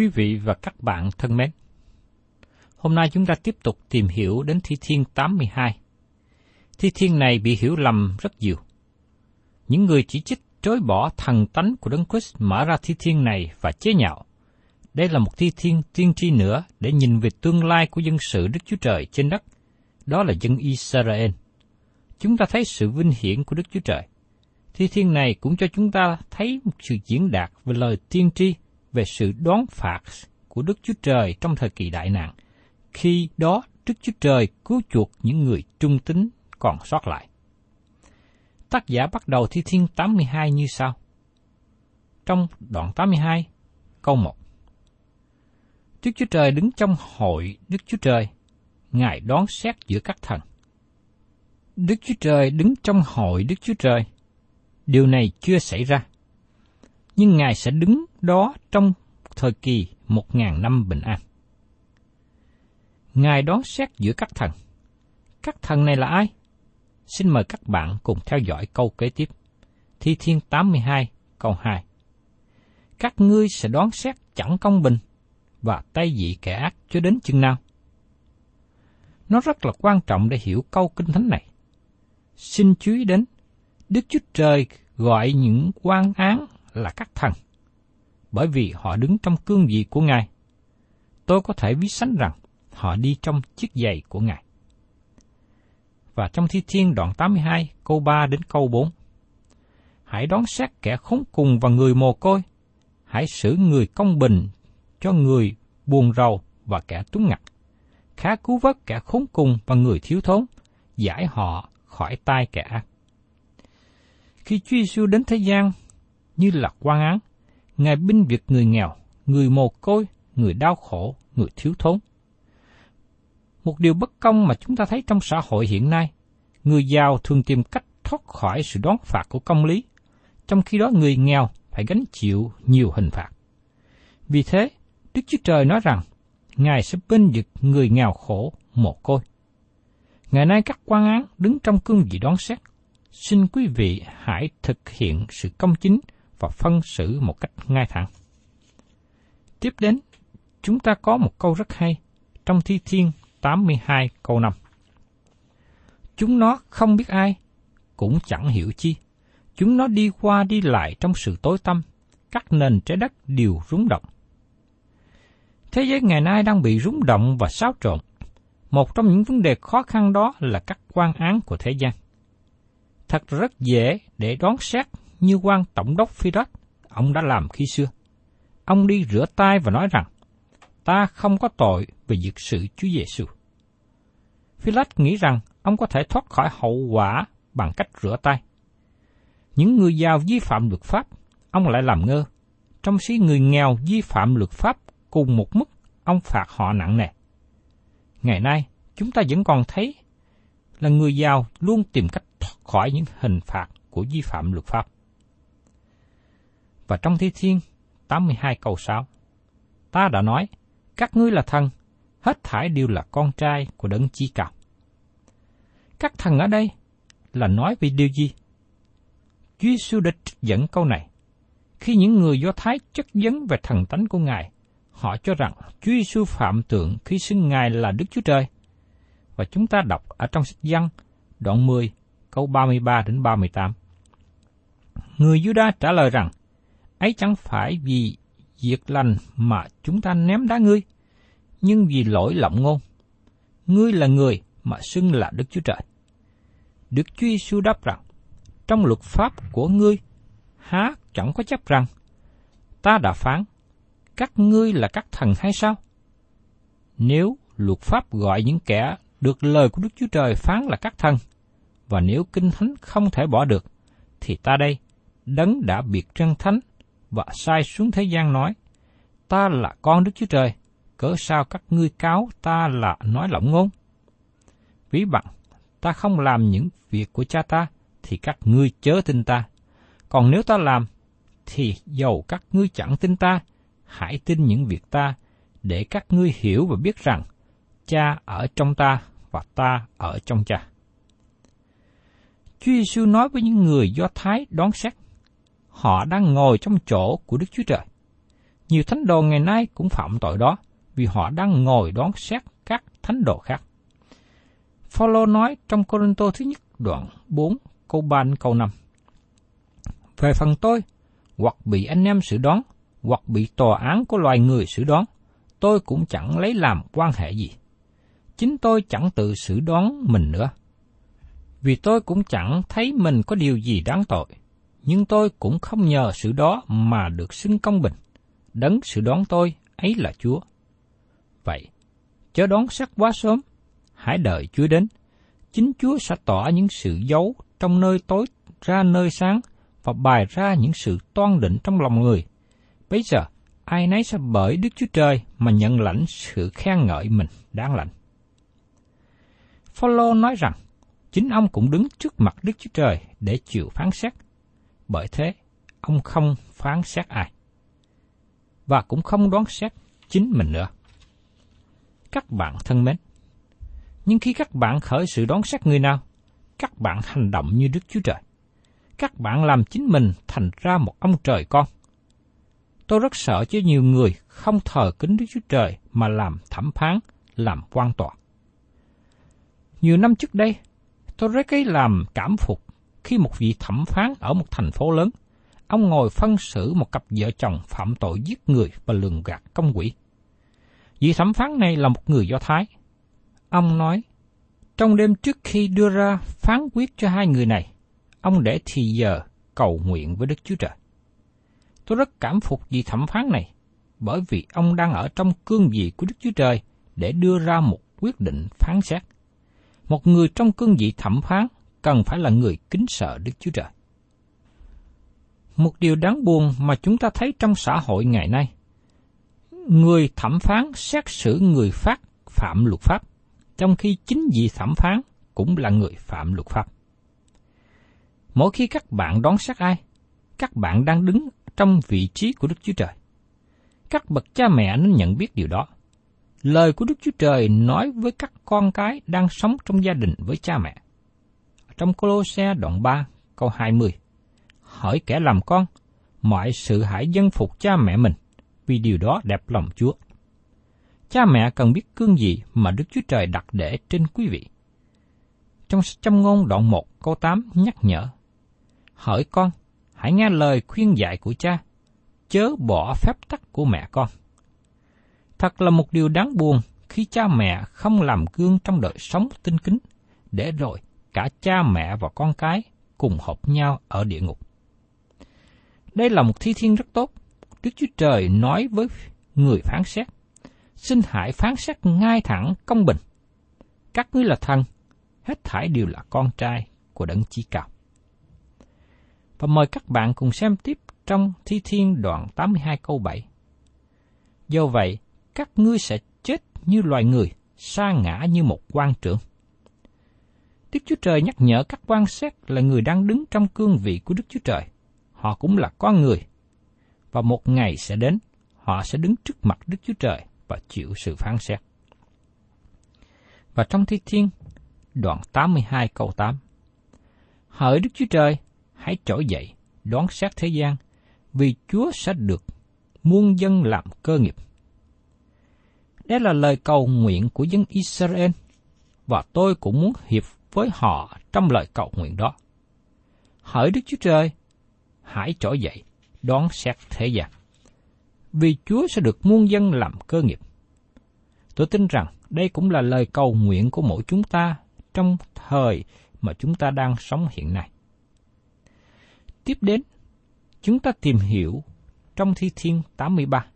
Quý vị và các bạn thân mến, hôm nay chúng ta tiếp tục tìm hiểu đến Thi Thiên 82. Thi Thiên này bị hiểu lầm rất nhiều. Những người chỉ trích chối bỏ thần tánh của Đấng Christ mở ra Thi Thiên này và chế nhạo. Đây là một Thi Thiên tiên tri nữa để nhìn về tương lai của dân sự Đức Chúa Trời trên đất. Đó là dân Israel. Chúng ta thấy sự vinh hiển của Đức Chúa Trời. Thi Thiên này cũng cho chúng ta thấy một sự diễn đạt về lời tiên tri về sự đoán phạt của Đức Chúa Trời trong thời kỳ đại nạn. Khi đó, Đức Chúa Trời cứu chuộc những người trung tín còn sót lại. Tác giả bắt đầu Thi Thiên 82 như sau. Trong đoạn 82, câu 1. Đức Chúa Trời đứng trong hội Đức Chúa Trời, Ngài đón xét giữa các thần. Đức Chúa Trời đứng trong hội Đức Chúa Trời. Điều này chưa xảy ra. Nhưng Ngài sẽ đứng đó trong thời kỳ một ngàn năm bình an. Ngài đón xét giữa các thần. Các thần này là ai? Xin mời các bạn cùng theo dõi câu kế tiếp. Thi Thiên 82, câu 2. Các ngươi sẽ đoán xét chẳng công bình và tay dị kẻ ác cho đến chừng nào? Nó rất là quan trọng để hiểu câu kinh thánh này. Xin chú ý đến, Đức Chúa Trời gọi những quan án là các thần, bởi vì họ đứng trong cương vị của Ngài. Tôi có thể ví sánh rằng họ đi trong chiếc giày của Ngài. Và trong Thi Thiên đoạn 82, câu 3 đến câu 4. Hãy đón xét kẻ khốn cùng và người mồ côi. Hãy xử người công bình cho người buồn rầu và kẻ túng ngặt. Khá cứu vớt kẻ khốn cùng và người thiếu thốn, giải họ khỏi tay kẻ ác. Khi Chúa Giêsu đến thế gian như là quan án, Ngài binh việc người nghèo, người mồ côi, người đau khổ, người thiếu thốn. Một điều bất công mà chúng ta thấy trong xã hội hiện nay, người giàu thường tìm cách thoát khỏi sự đoán phạt của công lý, trong khi đó người nghèo phải gánh chịu nhiều hình phạt. Vì thế, Đức Chúa Trời nói rằng, Ngài sẽ bên vực người nghèo khổ, mồ côi. Ngày nay các quan án đứng trong cương vị đoán xét. Xin quý vị hãy thực hiện sự công chính và phân xử một cách ngay thẳng. Tiếp đến, chúng ta có một câu rất hay trong Thi Thiên 82 câu 5. Chúng nó không biết ai, cũng chẳng hiểu chi. Chúng nó đi qua đi lại trong sự tối tăm, các nền trái đất đều rúng động. Thế giới ngày nay đang bị rúng động và xáo trộn. Một trong những vấn đề khó khăn đó là các quan án của thế gian. Thật rất dễ để đoán xét như quan tổng đốc Phirat, ông đã làm khi xưa. Ông đi rửa tay và nói rằng, ta không có tội về việc sự Chúa Giêsu. Philat nghĩ rằng ông có thể thoát khỏi hậu quả bằng cách rửa tay. Những người giàu vi phạm luật pháp, ông lại làm ngơ. Trong khi người nghèo vi phạm luật pháp cùng một mức, ông phạt họ nặng nề. Ngày nay, chúng ta vẫn còn thấy là người giàu luôn tìm cách thoát khỏi những hình phạt của vi phạm luật pháp. Và trong Thi Thiên 82 câu 6, ta đã nói, các ngươi là thần, hết thải đều là con trai của đấng chi cao. Các thần ở đây là nói về điều gì? Chúa Giêsu đã trích dẫn câu này. Khi những người Do Thái chất vấn về thần tánh của Ngài, họ cho rằng Chúa Giêsu phạm tượng khi xưng Ngài là Đức Chúa Trời. Và chúng ta đọc ở trong sách Giăng, đoạn 10, câu 33 đến 38. Người Juda trả lời rằng, ấy chẳng phải vì việc lành mà chúng ta ném đá ngươi, nhưng vì lỗi lộng ngôn. Ngươi là người mà xưng là Đức Chúa Trời. Đức Chúa Giêsu đáp rằng, trong luật pháp của ngươi, há chẳng có chấp rằng, ta đã phán, các ngươi là các thần hay sao? Nếu luật pháp gọi những kẻ được lời của Đức Chúa Trời phán là các thần, và nếu Kinh Thánh không thể bỏ được, thì ta đây, đấng đã biệt trăng thánh và sai xuống thế gian nói, ta là con Đức Chúa Trời, cớ sao các ngươi cáo ta là nói lỏng ngôn? Ví bằng, ta không làm những việc của cha ta, thì các ngươi chớ tin ta. Còn nếu ta làm, thì dầu các ngươi chẳng tin ta, hãy tin những việc ta, để các ngươi hiểu và biết rằng cha ở trong ta và ta ở trong cha. Chúa Giêsu nói với những người Do Thái đón xét, họ đang ngồi trong chỗ của Đức Chúa Trời. Nhiều thánh đồ ngày nay cũng phạm tội đó, vì họ đang ngồi đón xét các thánh đồ khác. Phaolô nói trong Corinto thứ nhất đoạn 4 câu 3 đến câu 5. Về phần tôi, hoặc bị anh em xử đoán, hoặc bị tòa án của loài người xử đoán, tôi cũng chẳng lấy làm quan hệ gì. Chính tôi chẳng tự xử đoán mình nữa. Vì tôi cũng chẳng thấy mình có điều gì đáng tội, nhưng tôi cũng không nhờ sự đó mà được xưng công bình. Đấng sự đoán tôi ấy là Chúa. Vậy, chớ đoán sắc quá sớm, hãy đợi Chúa đến. Chính Chúa sẽ tỏ những sự giấu trong nơi tối ra nơi sáng và bày ra những sự toan định trong lòng người. Bây giờ, ai nấy sẽ bởi Đức Chúa Trời mà nhận lãnh sự khen ngợi mình đáng lãnh. Phaolô nói rằng, chính ông cũng đứng trước mặt Đức Chúa Trời để chịu phán xét. Bởi thế, ông không phán xét ai. Và cũng không đoán xét chính mình nữa. Các bạn thân mến, nhưng khi các bạn khởi sự đoán xét người nào, các bạn hành động như Đức Chúa Trời. Các bạn làm chính mình thành ra một ông trời con. Tôi rất sợ cho nhiều người không thờ kính Đức Chúa Trời mà làm thẩm phán, làm quan tòa. Nhiều năm trước đây, tôi rất cái làm cảm phục khi một vị thẩm phán ở một thành phố lớn, ông ngồi phân xử một cặp vợ chồng phạm tội giết người và lường gạt công quỷ. Vị thẩm phán này là một người Do Thái. Ông nói, trong đêm trước khi đưa ra phán quyết cho hai người này, ông để thì giờ cầu nguyện với Đức Chúa Trời. Tôi rất cảm phục vị thẩm phán này, bởi vì ông đang ở trong cương vị của Đức Chúa Trời để đưa ra một quyết định phán xét. Một người trong cương vị thẩm phán cần phải là người kính sợ Đức Chúa Trời. Một điều đáng buồn mà chúng ta thấy trong xã hội ngày nay, người thẩm phán xét xử người phát phạm luật pháp, trong khi chính vị thẩm phán cũng là người phạm luật pháp. Mỗi khi các bạn đón xét ai, các bạn đang đứng trong vị trí của Đức Chúa Trời. Các bậc cha mẹ nên nhận biết điều đó. Lời của Đức Chúa Trời nói với các con cái đang sống trong gia đình với cha mẹ. Trong Colosse đoạn 3, câu 20, hỏi kẻ làm con, mọi sự hãy dân phục cha mẹ mình, vì điều đó đẹp lòng Chúa. Cha mẹ cần biết cương vị mà Đức Chúa Trời đặt để trên quý vị. Trong châm ngôn đoạn 1 câu 8 nhắc nhở, Hỏi con, hãy nghe lời khuyên dạy của cha, chớ bỏ phép tắc của mẹ con. thật là một điều đáng buồn khi cha mẹ không làm gương trong đời sống tinh kính, để rồi cả cha mẹ và con cái cùng hợp nhau ở địa ngục. Đây là một thi thiên rất tốt. Đức Chúa Trời nói với người phán xét, xin hãy phán xét ngay thẳng công bình. Các ngươi là thần, hết thảy đều là con trai của đấng chí cao. Và mời các bạn cùng xem tiếp trong Thi Thiên đoạn 82 câu 7. Do vậy, các ngươi sẽ chết như loài người, sa ngã như một quan trưởng. Đức Chúa Trời nhắc nhở các quan xét là người đang đứng trong cương vị của Đức Chúa Trời. Họ cũng là con người. Và một ngày sẽ đến, họ sẽ đứng trước mặt Đức Chúa Trời và chịu sự phán xét. Và trong Thi Thiên, đoạn 82 câu 8. Hỡi Đức Chúa Trời, hãy trỗi dậy, đoán xét thế gian, vì Chúa sẽ được muôn dân làm cơ nghiệp. Đây là lời cầu nguyện của dân Israel, và tôi cũng muốn hiệp với họ trong lời cầu nguyện đó. Hỡi Đức Chúa Trời, hãy trỗi dậy, đón xét thế gian. Vì Chúa sẽ được muôn dân làm cơ nghiệp. Tôi tin rằng đây cũng là lời cầu nguyện của mỗi chúng ta trong thời mà chúng ta đang sống hiện nay. Tiếp đến, chúng ta tìm hiểu trong Thi Thiên 83.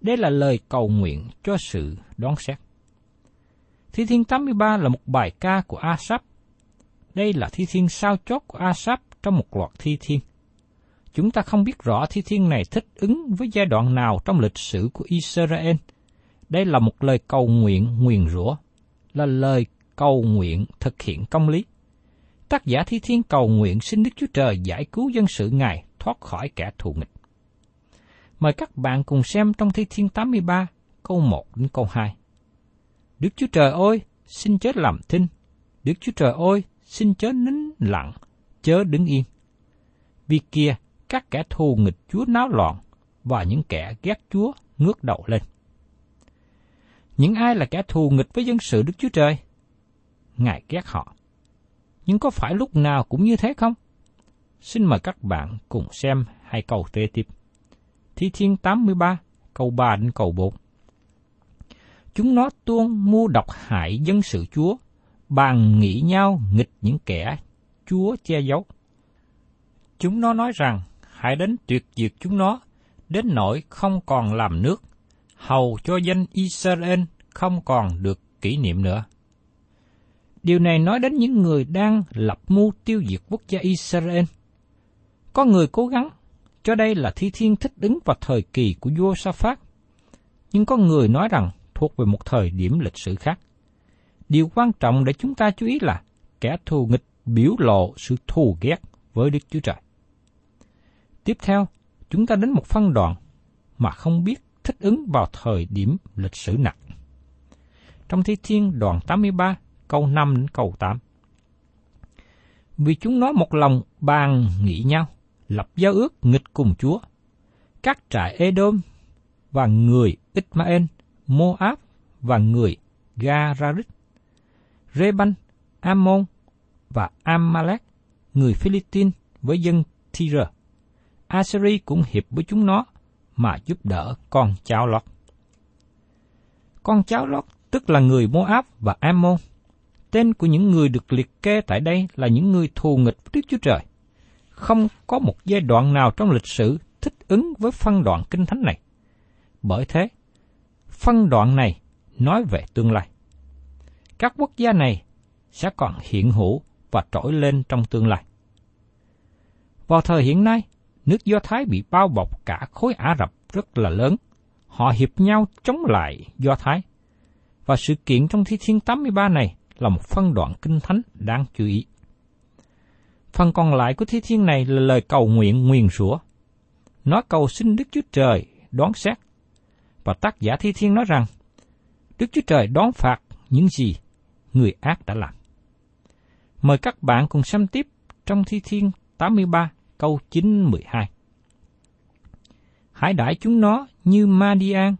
Đây là lời cầu nguyện cho sự đón xét. Thi Thiên 83 là một bài ca của Asap. Đây là thi thiên sao chót của Asap trong một loạt thi thiên. Chúng ta không biết rõ thi thiên này thích ứng với giai đoạn nào trong lịch sử của Israel. Đây là một lời cầu nguyện nguyền rủa, là lời cầu nguyện thực hiện công lý. Tác giả thi thiên cầu nguyện xin Đức Chúa Trời giải cứu dân sự Ngài thoát khỏi kẻ thù nghịch. Mời các bạn cùng xem trong Thi Thiên 83, câu 1 đến câu 2. Đức Chúa Trời ơi, xin chớ làm thinh. Đức Chúa Trời ơi, xin chớ nín lặng, chớ đứng yên. Vì kia, các kẻ thù nghịch Chúa náo loạn, và những kẻ ghét Chúa ngước đầu lên. Những ai là kẻ thù nghịch với dân sự Đức Chúa Trời? Ngài ghét họ. Nhưng có phải lúc nào cũng như thế không? Xin mời các bạn cùng xem hai câu kế tiếp. Thi Thiên 83, câu 3 đến câu 4. Chúng nó tuôn mua độc hại dân sự Chúa, bàn nghĩ nhau nghịch những kẻ Chúa che giấu. Chúng nó nói rằng, hãy đến tuyệt diệt chúng nó, đến nỗi không còn làm nước, hầu cho danh Israel không còn được kỷ niệm nữa. Điều này nói đến những người đang lập mưu tiêu diệt quốc gia Israel. Có người cố gắng, cho đây là thi thiên thích ứng vào thời kỳ của vua Sa Phát. Nhưng có người nói rằng thuộc về một thời điểm lịch sử khác. Điều quan trọng để chúng ta chú ý là kẻ thù nghịch biểu lộ sự thù ghét với Đức Chúa Trời. Tiếp theo, chúng ta đến một phân đoạn mà không biết thích ứng vào thời điểm lịch sử nặng. Trong Thi Thiên đoạn 83, câu 5 đến câu 8. Vì chúng nói một lòng bàn nghị nhau, lập giao ước nghịch cùng Chúa. Các trại Edom và người Ismael, Moab và người Gararit, Reban, Ammon và Amalek, người Philippines với dân Tyre. Assyri cũng hiệp với chúng nó mà giúp đỡ con cháu Lót. Con cháu Lót tức là người Moab và Ammon. Tên của những người được liệt kê tại đây là những người thù nghịch với Đức Chúa Trời. Không có một giai đoạn nào trong lịch sử thích ứng với phân đoạn kinh thánh này. Bởi thế, phân đoạn này nói về tương lai. Các quốc gia này sẽ còn hiện hữu và trỗi lên trong tương lai. Vào thời hiện nay, nước Do Thái bị bao bọc cả khối Ả Rập rất là lớn. Họ hiệp nhau chống lại Do Thái. Và sự kiện trong Thi Thiên 83 này là một phân đoạn kinh thánh đáng chú ý. Phần còn lại của Thi Thiên này là lời cầu nguyện nguyền rủa. Nó cầu xin Đức Chúa Trời đoán xét. Và tác giả Thi Thiên nói rằng, Đức Chúa Trời đón phạt những gì người ác đã làm. Mời các bạn cùng xem tiếp trong Thi Thiên 83 câu 9-12. Hãy đãi chúng nó như Madian,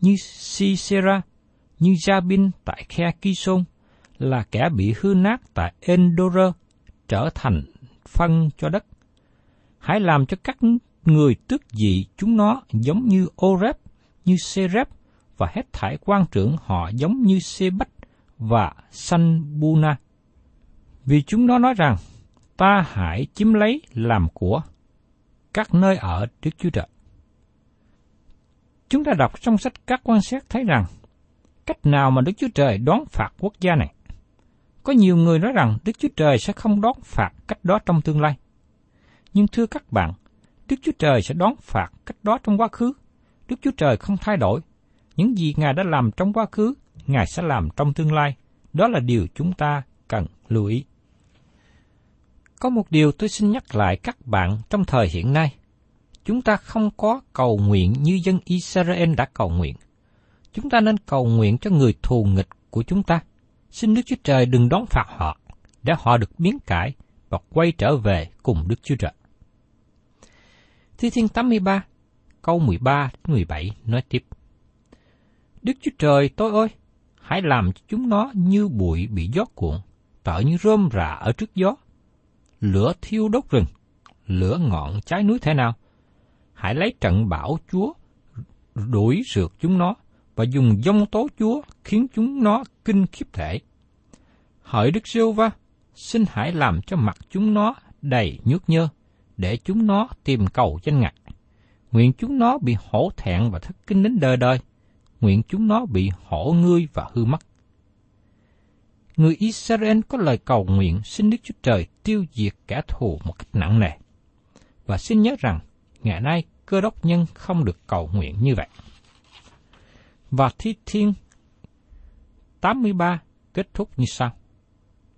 như Sisera, như Jabin tại khe Kison, là kẻ bị hư nát tại Endor, trở thành phân cho đất. Hãy làm cho các người tước dị chúng nó giống như Oreb, như Serep và hết thải quan trưởng họ giống như Sebach và Sanbuna. Vì chúng nó nói rằng, ta hãy chiếm lấy làm của các nơi ở Đức Chúa Trời. Chúng ta đọc trong sách các quan sát thấy rằng, cách nào mà Đức Chúa Trời đón phạt quốc gia này? Có nhiều người nói rằng Đức Chúa Trời sẽ không đón phạt cách đó trong tương lai. Nhưng thưa các bạn, Đức Chúa Trời sẽ đón phạt cách đó trong quá khứ. Đức Chúa Trời không thay đổi. Những gì Ngài đã làm trong quá khứ, Ngài sẽ làm trong tương lai. Đó là điều chúng ta cần lưu ý. Có một điều tôi xin nhắc lại các bạn trong thời hiện nay. Chúng ta không có cầu nguyện như dân Israel đã cầu nguyện. Chúng ta nên cầu nguyện cho người thù nghịch của chúng ta. Xin Đức Chúa Trời đừng đón phạt họ, để họ được biến cải và quay trở về cùng Đức Chúa Trời. Thi Thiên 83, câu 13-17 nói tiếp. Đức Chúa Trời tôi ơi, hãy làm cho chúng nó như bụi bị gió cuộn, tở như rơm rạ ở trước gió. Lửa thiêu đốt rừng, lửa ngọn cháy núi thế nào? Hãy lấy trận bão Chúa đuổi rượt chúng nó và dùng dông tố Chúa khiến chúng nó kinh khiếp thể. Hỡi Đức Siêu Va, xin hãy làm cho mặt chúng nó đầy nhước nhơ, để chúng nó tìm cầu danh ngạch. Nguyện chúng nó bị hổ thẹn và thất kinh đến đời đời. Nguyện chúng nó bị hổ ngươi và hư mất. Người Israel có lời cầu nguyện xin Đức Chúa Trời tiêu diệt kẻ thù một cách nặng nề. Và xin nhớ rằng, ngày nay cơ đốc nhân không được cầu nguyện như vậy. Và Thi Thiên 83 kết thúc như sau.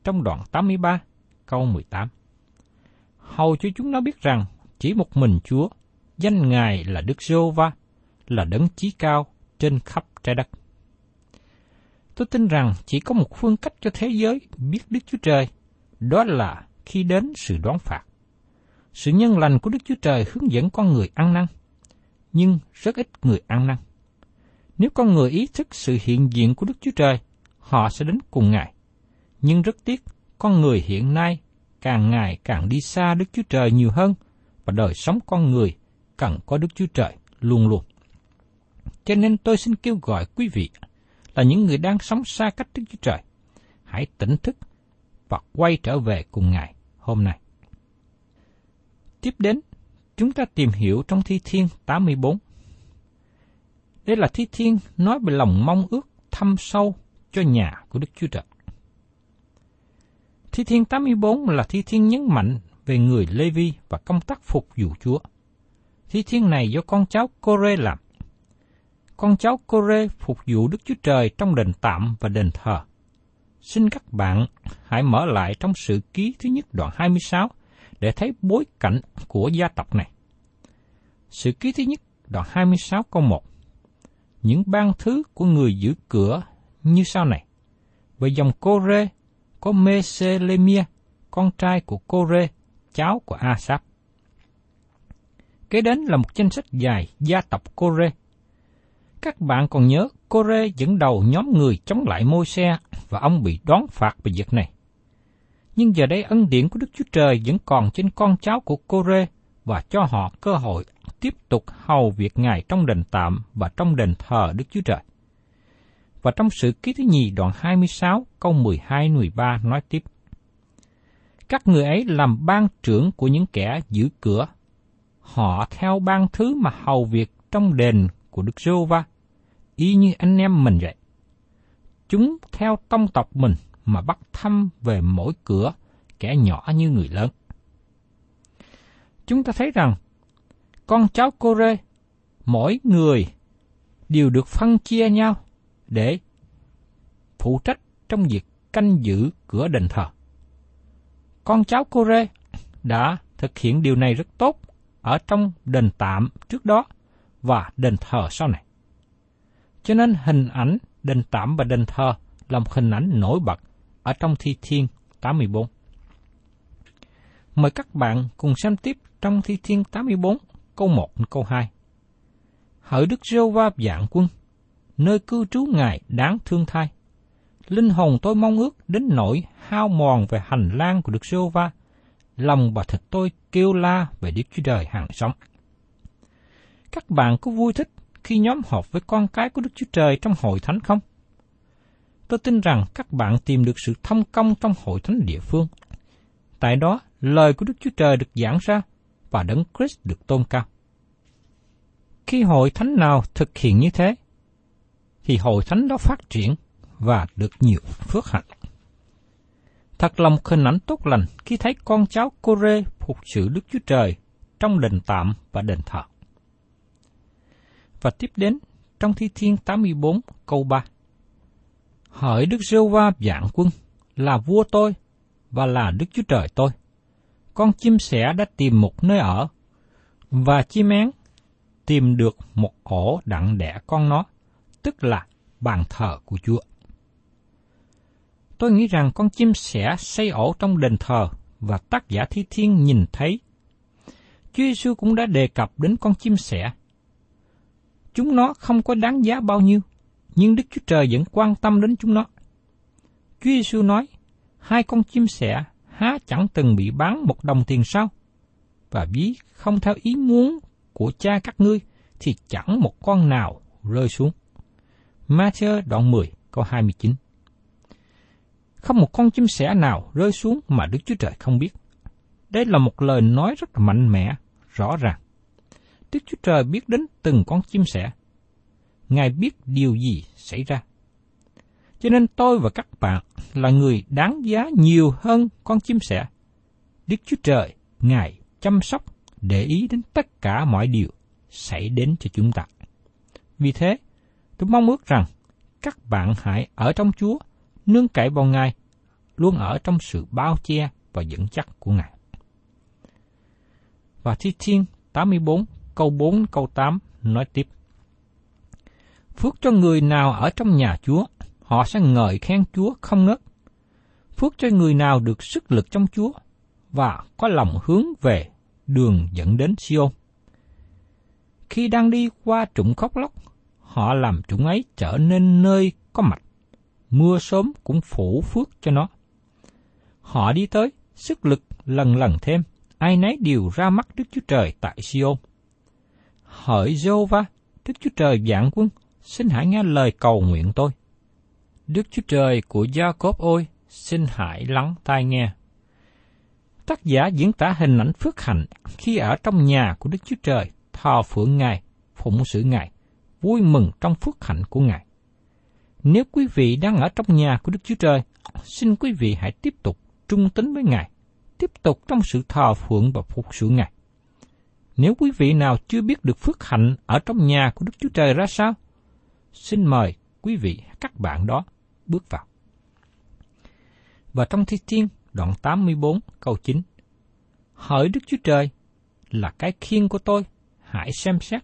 Trong đoạn 83, câu 18 hầu cho chúng nó biết rằng chỉ một mình Chúa, danh Ngài là Đức giô va là đấng chí cao trên khắp trái đất. Tôi tin rằng chỉ có một phương cách cho thế giới biết Đức Chúa Trời, đó là khi đến sự đoán phạt. Sự nhân lành của Đức Chúa Trời hướng dẫn con người ăn năn, nhưng rất ít người ăn năn. Nếu con người ý thức sự hiện diện của Đức Chúa Trời, họ sẽ đến cùng Ngài. Nhưng rất tiếc, con người hiện nay càng ngày càng đi xa Đức Chúa Trời nhiều hơn và đời sống con người cần có Đức Chúa Trời luôn luôn. Cho nên tôi xin kêu gọi quý vị là những người đang sống xa cách Đức Chúa Trời, hãy tỉnh thức và quay trở về cùng Ngài hôm nay. Tiếp đến, chúng ta tìm hiểu trong Thi Thiên 84. Đây là Thi Thiên nói về lòng mong ước thâm sâu cho nhà của Đức Chúa Trời. Thi Thiên 84 là thi thiên nhấn mạnh về người Lê Vi và công tác phục vụ Chúa. Thi thiên này do con cháu Cô-rê làm. Con cháu Cô-rê phục vụ Đức Chúa Trời trong đền tạm và đền thờ. Xin các bạn hãy mở lại trong sự ký thứ nhất đoạn 26 để thấy bối cảnh của gia tộc này. Sự ký thứ nhất đoạn 26 câu 1 Những ban thứ của người giữ cửa như sau này. Về dòng Cô-rê có Meselemia, con trai của Cô-rê, cháu của Asap. Kế đến là một danh sách dài gia tộc Cô-rê. Các bạn còn nhớ Cô-rê dẫn đầu nhóm người chống lại môi xe và ông bị đón phạt về việc này. Nhưng giờ đây ân điển của Đức Chúa Trời vẫn còn trên con cháu của Cô-rê và cho họ cơ hội tiếp tục hầu việc Ngài trong đền tạm và trong đền thờ Đức Chúa Trời. Và trong sự ký thứ nhì đoạn 26 câu 12-13 nói tiếp. Các người ấy làm ban trưởng của những kẻ giữ cửa. Họ theo ban thứ mà hầu việc trong đền của Đức giê va y như anh em mình vậy. Chúng theo tông tộc mình mà bắt thăm về mỗi cửa, kẻ nhỏ như người lớn. Chúng ta thấy rằng, con cháu cô rê, mỗi người đều được phân chia nhau để phụ trách trong việc canh giữ cửa đền thờ. Con cháu cô Rê đã thực hiện điều này rất tốt ở trong đền tạm trước đó và đền thờ sau này. Cho nên hình ảnh đền tạm và đền thờ là một hình ảnh nổi bật ở trong Thi Thiên 84. Mời các bạn cùng xem tiếp trong Thi Thiên 84 câu 1 câu 2. Hỡi Đức Rêu Va dạng quân, nơi cư trú Ngài đáng thương thai. Linh hồn tôi mong ước đến nỗi hao mòn về hành lang của Đức Rêu va lòng và thịt tôi kêu la về Đức Chúa Trời hàng sống. Các bạn có vui thích khi nhóm họp với con cái của Đức Chúa Trời trong hội thánh không? Tôi tin rằng các bạn tìm được sự thông công trong hội thánh địa phương. Tại đó, lời của Đức Chúa Trời được giảng ra và Đấng Christ được tôn cao. Khi hội thánh nào thực hiện như thế, thì hội thánh đó phát triển và được nhiều phước hạnh. Thật lòng khinh ảnh tốt lành khi thấy con cháu Cô-rê phục sự Đức Chúa Trời trong đền tạm và đền thờ. Và tiếp đến trong Thi Thiên 84 câu 3. Hỡi Đức Rêu Va dạng quân, là vua tôi và là Đức Chúa Trời tôi. Con chim sẻ đã tìm một nơi ở, và chim én tìm được một ổ đặng đẻ con nó, tức là bàn thờ của Chúa. Tôi nghĩ rằng con chim sẻ xây ổ trong đền thờ và tác giả thi thiên nhìn thấy. Chúa Giêsu cũng đã đề cập đến con chim sẻ. Chúng nó không có đáng giá bao nhiêu, nhưng Đức Chúa Trời vẫn quan tâm đến chúng nó. Chúa Giêsu nói, hai con chim sẻ há chẳng từng bị bán một đồng tiền sao? Và ví không theo ý muốn của cha các ngươi, thì chẳng một con nào rơi xuống. Matthew đoạn 10 câu 29 không một con chim sẻ nào rơi xuống mà Đức Chúa Trời không biết. Đây là một lời nói rất là mạnh mẽ, rõ ràng. Đức Chúa Trời biết đến từng con chim sẻ. Ngài biết điều gì xảy ra. Cho nên tôi và các bạn là người đáng giá nhiều hơn con chim sẻ. Đức Chúa Trời, Ngài chăm sóc, để ý đến tất cả mọi điều xảy đến cho chúng ta. Vì thế, tôi mong ước rằng các bạn hãy ở trong Chúa, nương cậy vào Ngài, luôn ở trong sự bao che và vững chắc của Ngài. Và Thi Thiên 84 câu 4 câu 8 nói tiếp. Phước cho người nào ở trong nhà Chúa, họ sẽ ngợi khen Chúa không ngớt. Phước cho người nào được sức lực trong Chúa và có lòng hướng về đường dẫn đến Siôn. Khi đang đi qua trụng khóc lóc, họ làm trụng ấy trở nên nơi có mạch. Mưa sớm cũng phủ phước cho nó. Họ đi tới, sức lực lần lần thêm, ai nấy đều ra mắt Đức Chúa Trời tại Siôn. Hỡi Jehovah, Đức Chúa Trời dạng quân, xin hãy nghe lời cầu nguyện tôi. Đức Chúa Trời của Gia-cốp ôi, xin hãy lắng tai nghe. Tác giả diễn tả hình ảnh phước hạnh khi ở trong nhà của Đức Chúa Trời, thờ phượng Ngài, phụng sự Ngài, vui mừng trong phước hạnh của Ngài. Nếu quý vị đang ở trong nhà của Đức Chúa Trời, xin quý vị hãy tiếp tục trung tín với Ngài, tiếp tục trong sự thờ phượng và phục sự Ngài. Nếu quý vị nào chưa biết được phước hạnh ở trong nhà của Đức Chúa Trời ra sao, xin mời quý vị các bạn đó bước vào. Và trong Thi Thiên đoạn 84 câu 9 Hỡi Đức Chúa Trời là cái khiên của tôi, hãy xem xét,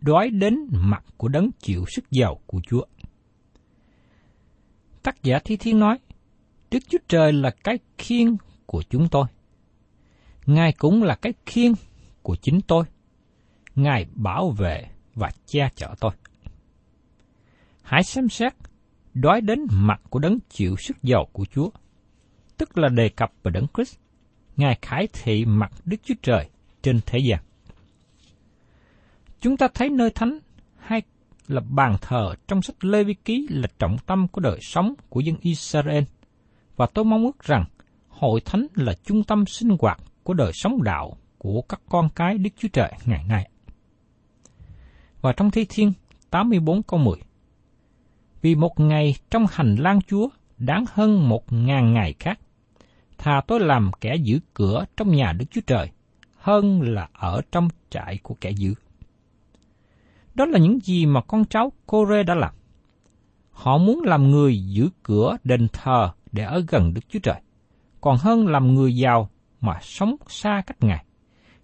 đoái đến mặt của đấng chịu sức giàu của Chúa. Tác giả Thi Thiên nói, Đức Chúa Trời là cái khiên của chúng tôi. Ngài cũng là cái khiên của chính tôi. Ngài bảo vệ và che chở tôi. Hãy xem xét, đói đến mặt của đấng chịu sức giàu của Chúa, tức là đề cập về đấng Christ. Ngài khải thị mặt Đức Chúa Trời trên thế gian. Chúng ta thấy nơi thánh là bàn thờ trong sách Lê Vi Ký là trọng tâm của đời sống của dân Israel. Và tôi mong ước rằng hội thánh là trung tâm sinh hoạt của đời sống đạo của các con cái Đức Chúa Trời ngày nay. Và trong Thi Thiên 84 câu 10 Vì một ngày trong hành lang Chúa đáng hơn một ngàn ngày khác, thà tôi làm kẻ giữ cửa trong nhà Đức Chúa Trời, hơn là ở trong trại của kẻ giữ. Đó là những gì mà con cháu Cô-rê đã làm. Họ muốn làm người giữ cửa đền thờ để ở gần Đức Chúa Trời, còn hơn làm người giàu mà sống xa cách Ngài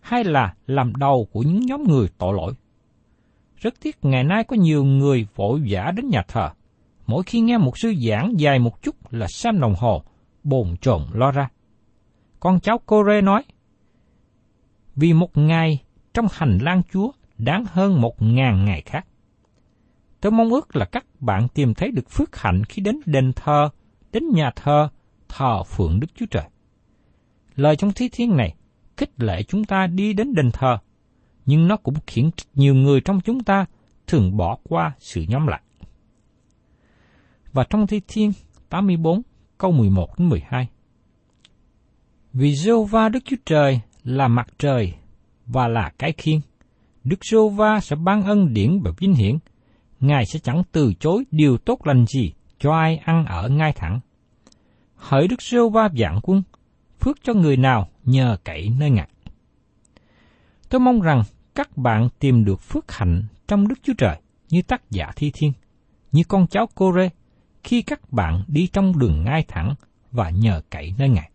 hay là làm đầu của những nhóm người tội lỗi. Rất tiếc ngày nay có nhiều người vội vã đến nhà thờ. Mỗi khi nghe một sư giảng dài một chút là xem đồng hồ, bồn chồn lo ra. Con cháu cô Rê nói, Vì một ngày trong hành lang Chúa đáng hơn một ngàn ngày khác. Tôi mong ước là các bạn tìm thấy được phước hạnh khi đến đền thờ, đến nhà thờ, thờ phượng Đức Chúa Trời. Lời trong thi thiên này khích lệ chúng ta đi đến đền thờ, nhưng nó cũng khiến nhiều người trong chúng ta thường bỏ qua sự nhóm lại. Và trong Thi Thiên 84 câu 11 đến 12. Vì Jehovah Đức Chúa Trời là mặt trời và là cái khiên, Đức Sô Va sẽ ban ân điển và vinh hiển, Ngài sẽ chẳng từ chối điều tốt lành gì cho ai ăn ở ngay thẳng. Hỡi Đức Sô Va dạng quân, phước cho người nào nhờ cậy nơi Ngài. Tôi mong rằng các bạn tìm được phước hạnh trong Đức Chúa Trời như tác giả thi thiên, như con cháu cô rê, khi các bạn đi trong đường ngay thẳng và nhờ cậy nơi Ngài.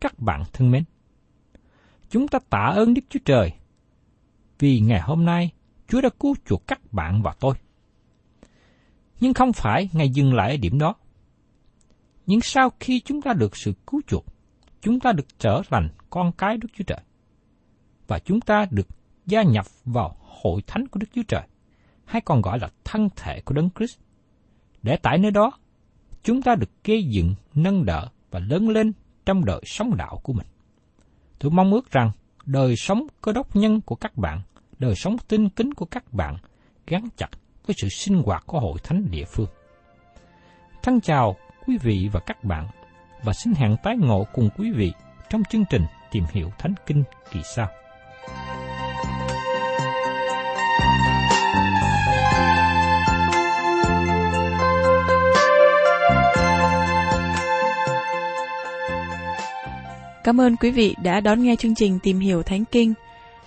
Các bạn thân mến, chúng ta tạ ơn Đức Chúa Trời vì ngày hôm nay Chúa đã cứu chuộc các bạn và tôi. Nhưng không phải Ngài dừng lại ở điểm đó. Nhưng sau khi chúng ta được sự cứu chuộc, chúng ta được trở thành con cái Đức Chúa Trời. Và chúng ta được gia nhập vào hội thánh của Đức Chúa Trời, hay còn gọi là thân thể của Đấng Christ. Để tại nơi đó, chúng ta được gây dựng, nâng đỡ và lớn lên trong đời sống đạo của mình. Tôi mong ước rằng đời sống cơ đốc nhân của các bạn, đời sống tinh kính của các bạn gắn chặt với sự sinh hoạt của hội thánh địa phương. Thân chào quý vị và các bạn và xin hẹn tái ngộ cùng quý vị trong chương trình tìm hiểu Thánh Kinh kỳ sau. Cảm ơn quý vị đã đón nghe chương trình Tìm hiểu Thánh Kinh.